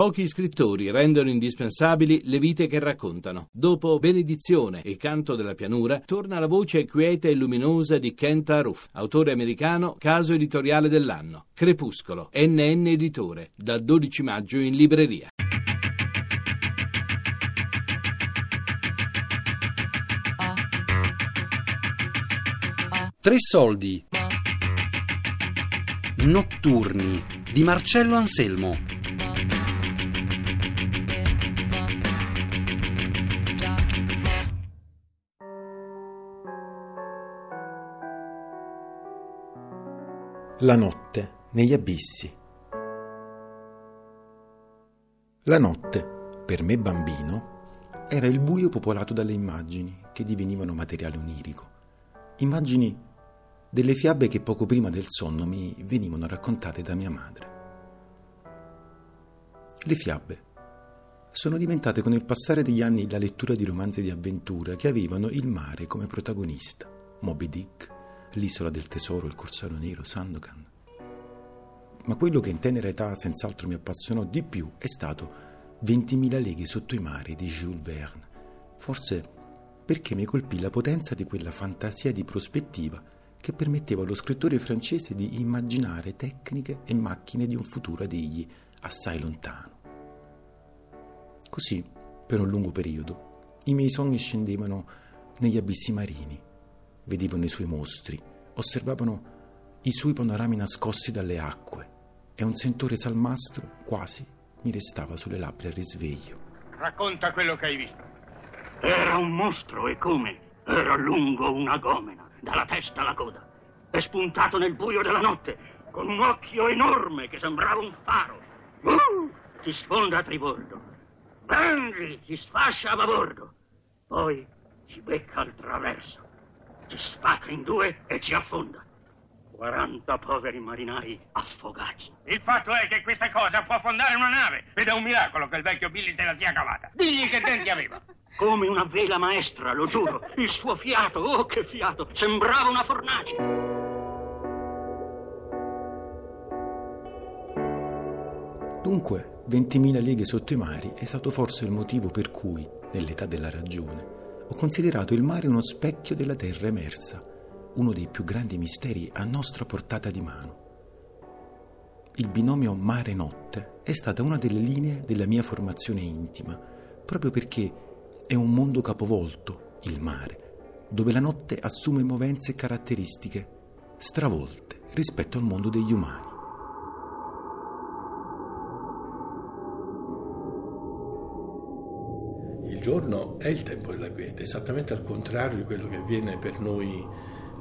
Pochi scrittori rendono indispensabili le vite che raccontano. Dopo Benedizione e Canto della pianura, torna la voce quieta e luminosa di Kent Aruf, autore americano, caso editoriale dell'anno. Crepuscolo, NN Editore, dal 12 maggio in libreria. Tre soldi. Notturni di Marcello Anselmo. La notte negli abissi. La notte, per me bambino, era il buio popolato dalle immagini che divenivano materiale onirico. Immagini delle fiabe che poco prima del sonno mi venivano raccontate da mia madre. Le fiabe sono diventate con il passare degli anni la lettura di romanzi di avventura che avevano il mare come protagonista. Moby Dick, L'isola del tesoro, il corsario nero, Sandokan. Ma quello che in tenera età senz'altro mi appassionò di più è stato 20.000 leghe sotto i mari di Jules Verne. Forse perché mi colpì la potenza di quella fantasia di prospettiva che permetteva allo scrittore francese di immaginare tecniche e macchine di un futuro ad egli assai lontano. Così, per un lungo periodo, i miei sogni scendevano negli abissi marini vedevano i suoi mostri, osservavano i suoi panorami nascosti dalle acque e un sentore salmastro quasi mi restava sulle labbra al risveglio. Racconta quello che hai visto. Era un mostro e come? Era lungo una gomena, dalla testa alla coda, e spuntato nel buio della notte, con un occhio enorme che sembrava un faro. Uh, si sfonda a tribordo. Benji si sfascia a babordo. Poi ci becca al traverso ci spacca in due e ci affonda. 40 poveri marinai affogati. Il fatto è che questa cosa può affondare una nave ed è un miracolo che il vecchio Billy se la sia cavata. Digli che denti aveva. Come una vela maestra, lo giuro. Il suo fiato, oh che fiato, sembrava una fornace. Dunque, 20.000 leghe sotto i mari è stato forse il motivo per cui, nell'età della ragione, ho considerato il mare uno specchio della terra emersa, uno dei più grandi misteri a nostra portata di mano. Il binomio mare-notte è stata una delle linee della mia formazione intima, proprio perché è un mondo capovolto, il mare, dove la notte assume movenze caratteristiche stravolte rispetto al mondo degli umani. Giorno è il tempo della quiete, esattamente al contrario di quello che avviene per noi,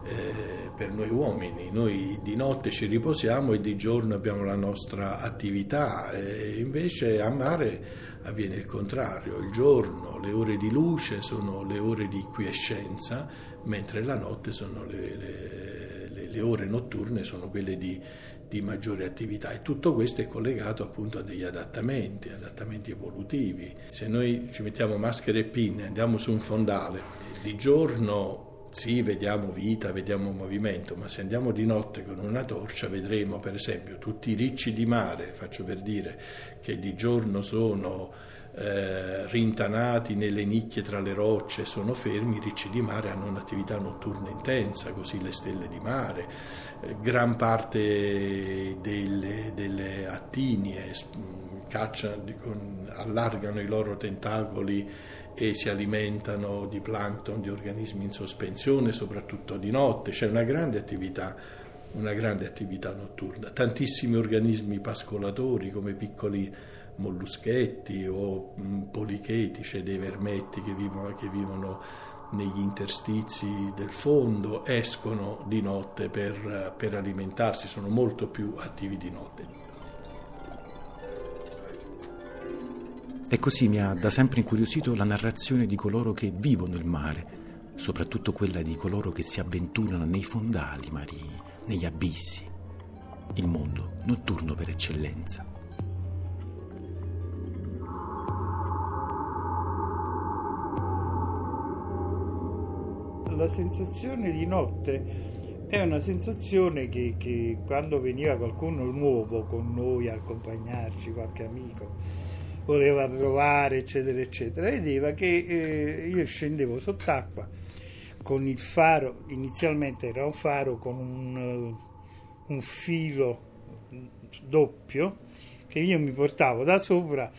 eh, per noi uomini. Noi di notte ci riposiamo e di giorno abbiamo la nostra attività, e invece a mare avviene il contrario. Il giorno, le ore di luce sono le ore di quiescenza, mentre la notte sono le, le, le ore notturne, sono quelle di di maggiore attività e tutto questo è collegato appunto a degli adattamenti, adattamenti evolutivi. Se noi ci mettiamo maschere e pinne, andiamo su un fondale, di giorno sì, vediamo vita, vediamo movimento, ma se andiamo di notte con una torcia vedremo per esempio tutti i ricci di mare, faccio per dire, che di giorno sono eh, rintanati nelle nicchie tra le rocce, sono fermi, i ricci di mare hanno un'attività notturna intensa, così le stelle di mare, eh, gran parte delle, delle attinie cacciano, con, allargano i loro tentacoli e si alimentano di plankton, di organismi in sospensione, soprattutto di notte, c'è una grande attività una grande attività notturna, tantissimi organismi pascolatori come piccoli molluschetti o mm, policheti, cioè dei vermetti che vivono, che vivono negli interstizi del fondo, escono di notte per, per alimentarsi, sono molto più attivi di notte. E così mi ha da sempre incuriosito la narrazione di coloro che vivono il mare, soprattutto quella di coloro che si avventurano nei fondali marini, negli abissi, il mondo notturno per eccellenza. La sensazione di notte è una sensazione che, che, quando veniva qualcuno nuovo con noi a accompagnarci, qualche amico, voleva provare, eccetera, eccetera. Vedeva che eh, io scendevo sott'acqua con il faro, inizialmente era un faro con un, un filo doppio che io mi portavo da sopra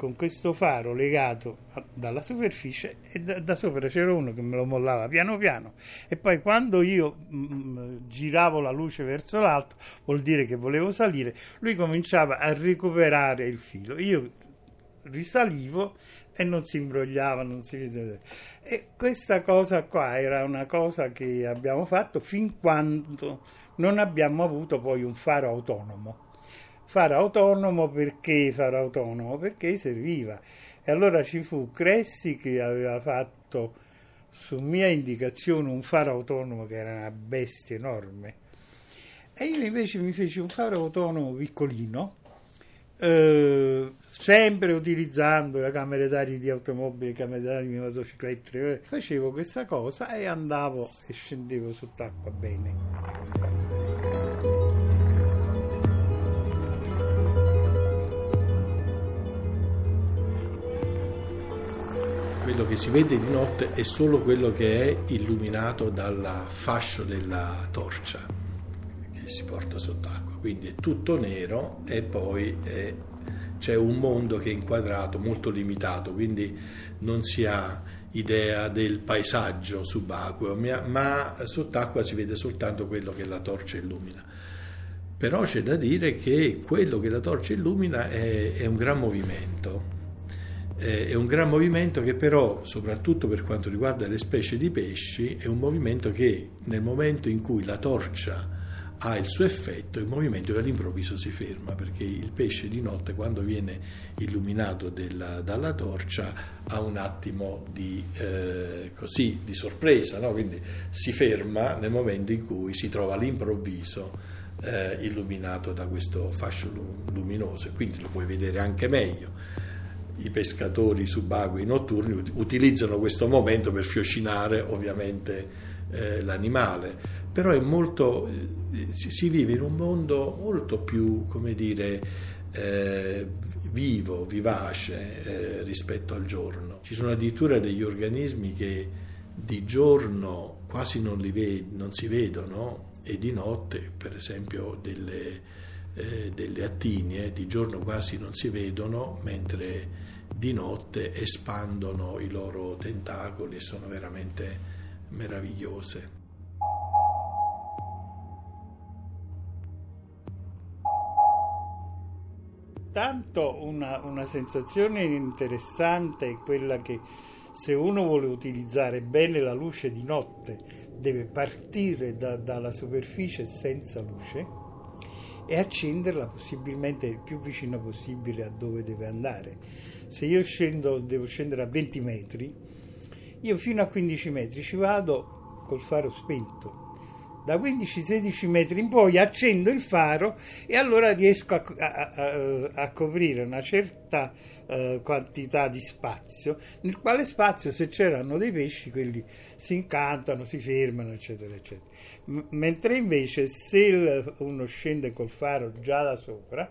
con questo faro legato a, dalla superficie e da, da, sopra c'era uno che me lo mollava piano piano. E poi quando io mh, mm, mm, giravo la luce verso l'alto vuol dire che volevo salire lui cominciava a recuperare il filo. Io risalivo e non si imbrogliava non si e questa cosa qua era una cosa che abbiamo fatto fin quando non abbiamo avuto poi un faro autonomo fare autonomo perché fare autonomo? Perché serviva. E allora ci fu Cressi che aveva fatto su mia indicazione un faro autonomo che era una bestia enorme. E io invece mi feci un faro autonomo piccolino, eh, sempre utilizzando la camera d'aria di automobili, camera d'aria di motociclette. Facevo questa cosa e andavo e scendevo sott'acqua bene. Quello che si vede di notte è solo quello che è illuminato dal fascio della torcia che si porta sott'acqua, quindi è tutto nero e poi è, c'è un mondo che è inquadrato, molto limitato, quindi non si ha idea del paesaggio subacqueo, ma sott'acqua si vede soltanto quello che la torcia illumina. Però c'è da dire che quello che la torcia illumina è, è un gran movimento, eh, è un gran movimento che però, soprattutto per quanto riguarda le specie di pesci, è un movimento che nel momento in cui la torcia ha il suo effetto, è un movimento che all'improvviso si ferma, perché il pesce di notte quando viene illuminato della, dalla torcia ha un attimo di, eh, così, di sorpresa, no? quindi si ferma nel momento in cui si trova all'improvviso eh, illuminato da questo fascio luminoso e quindi lo puoi vedere anche meglio i pescatori subacquei notturni utilizzano questo momento per fiocinare ovviamente eh, l'animale, però è molto, eh, si vive in un mondo molto più, come dire, eh, vivo, vivace eh, rispetto al giorno. Ci sono addirittura degli organismi che di giorno quasi non, ve- non si vedono e di notte, per esempio delle, eh, delle attinie, di giorno quasi non si vedono, mentre di notte espandono i loro tentacoli e sono veramente meravigliose. Tanto una, una sensazione interessante è quella che se uno vuole utilizzare bene la luce di notte deve partire da, dalla superficie senza luce e accenderla possibilmente il più vicino possibile a dove deve andare se io scendo, devo scendere a 20 metri, io fino a 15 metri ci vado col faro spento. Da 15-16 metri in poi accendo il faro e allora riesco a, a, a, a coprire una certa uh, quantità di spazio, nel quale spazio se c'erano dei pesci quelli si incantano, si fermano, eccetera, eccetera. M- mentre invece se uno scende col faro già da sopra,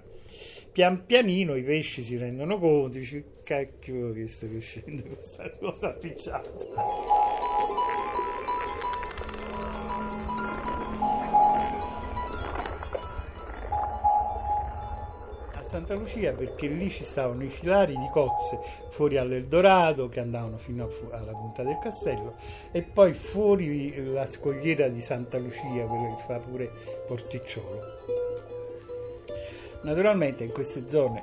pian pianino i pesci si rendono conto, dici cacchio che sto riuscendo questa cosa appicciata. Santa Lucia perché lì ci stavano i filari di cozze fuori all'Eldorado che andavano fino fu- alla punta del castello e poi fuori la scogliera di Santa Lucia, quella che fa pure Porticciolo. Naturalmente in queste zone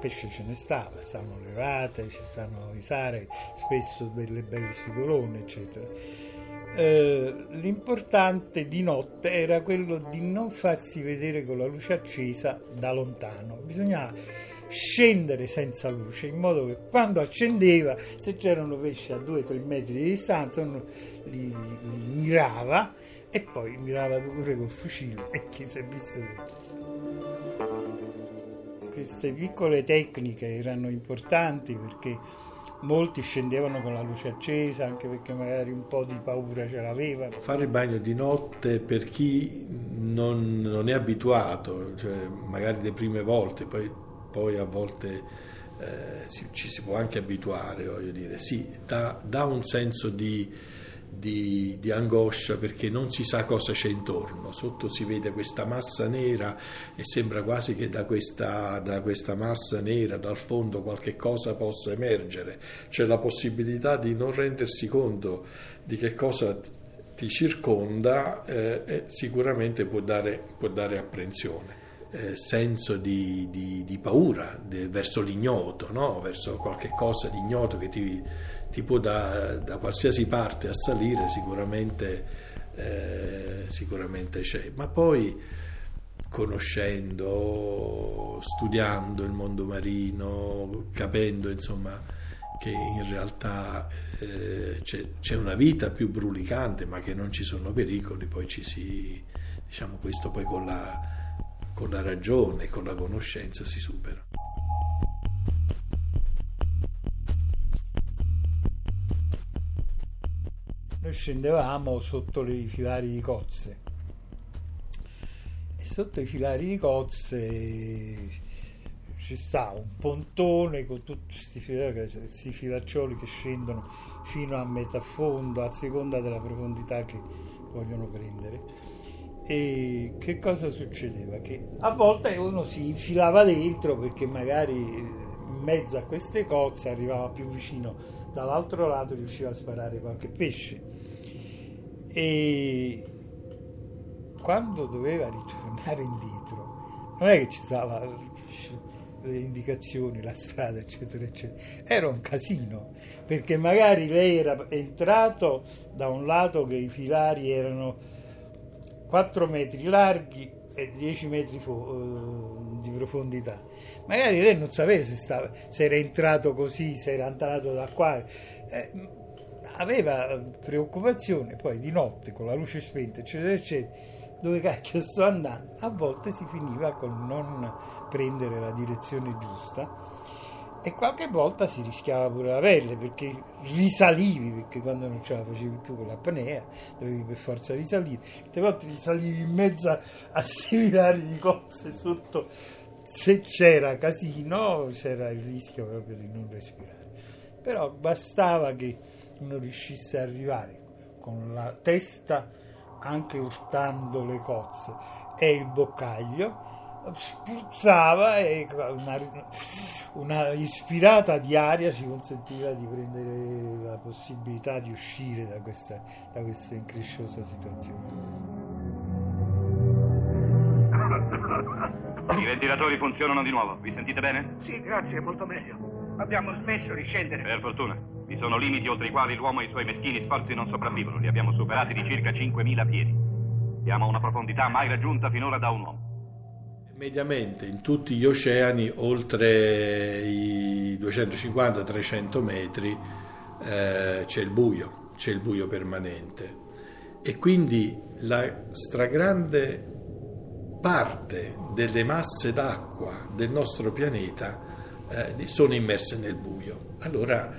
pesce ce ne stava, stavano le rate, ci stavano i sare, spesso delle belle sfigolone, eccetera. Eh, l'importante di notte era quello di non farsi vedere con la luce accesa da lontano, bisognava scendere senza luce in modo che quando accendeva se c'erano pesci a 2-3 metri di distanza uno li, li mirava e poi mirava pure col fucile e chi si è visto. Queste piccole tecniche erano importanti perché molti scendevano con la luce accesa anche perché magari un po' di paura ce l'avevano. Fare il bagno di notte per chi non, non è abituato, cioè magari le prime volte, poi, poi a volte eh, si, ci si può anche abituare, voglio dire, sì, dà, dà un senso di, di, di, angoscia perché non si sa cosa c'è intorno, sotto si vede questa massa nera e sembra quasi che da questa, da questa massa nera, dal fondo, qualche cosa possa emergere, c'è la possibilità di non rendersi conto di che cosa ti circonda, eh, sicuramente può dare, può dare apprensione eh, senso di, di, di paura de, verso l'ignoto, no? verso qualche cosa di ignoto che ti, ti può da, da, qualsiasi parte assalire, sicuramente, eh, sicuramente c'è. Ma poi conoscendo, studiando il mondo marino, capendo insomma che in realtà eh, c'è, c'è, una vita più brulicante ma che non ci sono pericoli, poi ci si, diciamo questo poi con la con la ragione, con la conoscenza si supera. Noi scendevamo sotto i filari di cozze e sotto i filari di cozze ci sta un pontone con tutti questi filaccioli che scendono fino a metà fondo a seconda della profondità che vogliono prendere e che cosa succedeva? Che a volte uno si infilava dentro perché magari in mezzo a queste cozze arrivava più vicino dall'altro lato riusciva a sparare qualche pesce e quando doveva ritornare indietro non è che ci stava le indicazioni, la strada, eccetera, eccetera. Era un casino, perché magari lei era entrato da un lato che i filari erano 4 metri larghi e 10 metri fo- uh, di profondità. Magari lei non sapeva se, stava, se, era entrato così, se era entrato da qua. Eh, aveva preoccupazione, poi di notte con la luce spenta, eccetera, eccetera, dove cacchio sto andando? A volte si finiva con non prendere la direzione giusta e qualche volta si rischiava pure la pelle perché risalivi perché quando non ce la facevi più con l'apnea dovevi per forza risalire. Certe volte risalivi in mezzo a seminari di cose sotto. Se c'era casino c'era il rischio proprio di non respirare. Però bastava che uno riuscisse ad arrivare con la testa anche urtando le cozze e il boccaglio spruzzava e una, una ispirata di aria ci consentiva di prendere la possibilità di uscire da questa, da questa incresciosa situazione. I ventilatori funzionano di nuovo, vi sentite bene? Sì, grazie, molto meglio. Abbiamo smesso di scendere. Per fortuna. Vi sono limiti oltre i quali l'uomo e i suoi meschini sforzi non sopravvivono. Li abbiamo superati di circa 5.000 piedi. Siamo a una profondità mai raggiunta finora da un uomo. Mediamente in tutti gli oceani, oltre i 250-300 metri, eh, c'è il buio, c'è il buio permanente. E quindi la stragrande parte delle masse d'acqua del nostro pianeta eh, sono immerse nel buio. Allora,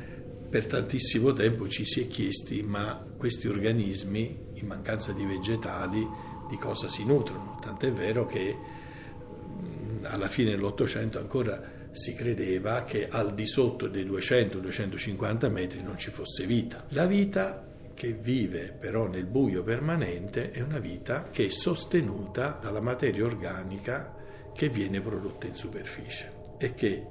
per tantissimo tempo ci si è chiesti, ma questi organismi, in mancanza di vegetali, di cosa si nutrono? Tant'è vero che alla fine dell'Ottocento ancora si credeva che al di sotto dei 200-250 metri non ci fosse vita. La vita che vive però nel buio permanente è una vita che è sostenuta dalla materia organica che viene prodotta in superficie e che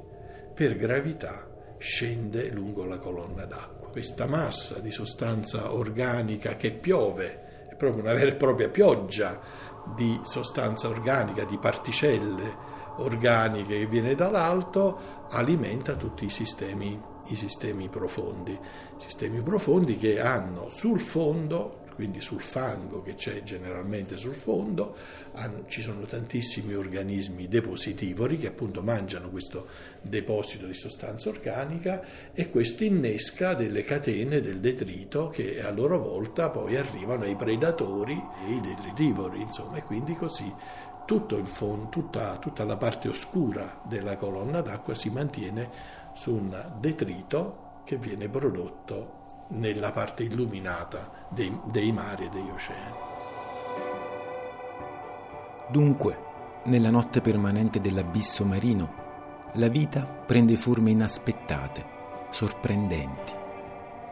per gravità scende lungo la colonna d'acqua. Questa massa di sostanza organica che piove, è proprio una vera e propria pioggia di sostanza organica, di particelle organiche che viene dall'alto alimenta tutti i sistemi, i sistemi profondi, sistemi profondi che hanno sul fondo quindi sul fango che c'è generalmente sul fondo, ci sono tantissimi organismi depositivori che appunto mangiano questo deposito di sostanza organica e questo innesca delle catene del detrito che a loro volta poi arrivano ai predatori e ai detritivori, insomma, e quindi così tutto il fondo, tutta, tutta la parte oscura della colonna d'acqua si mantiene su un detrito che viene prodotto nella parte illuminata dei, dei mari e degli oceani. Dunque, nella notte permanente dell'abisso marino, La vita prende forme inaspettate, sorprendenti,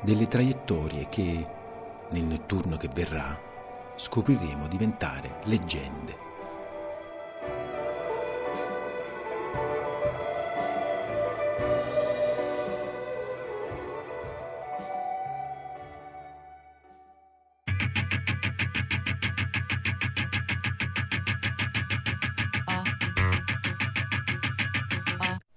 delle traiettorie che, nel notturno che verrà, scopriremo diventare leggende.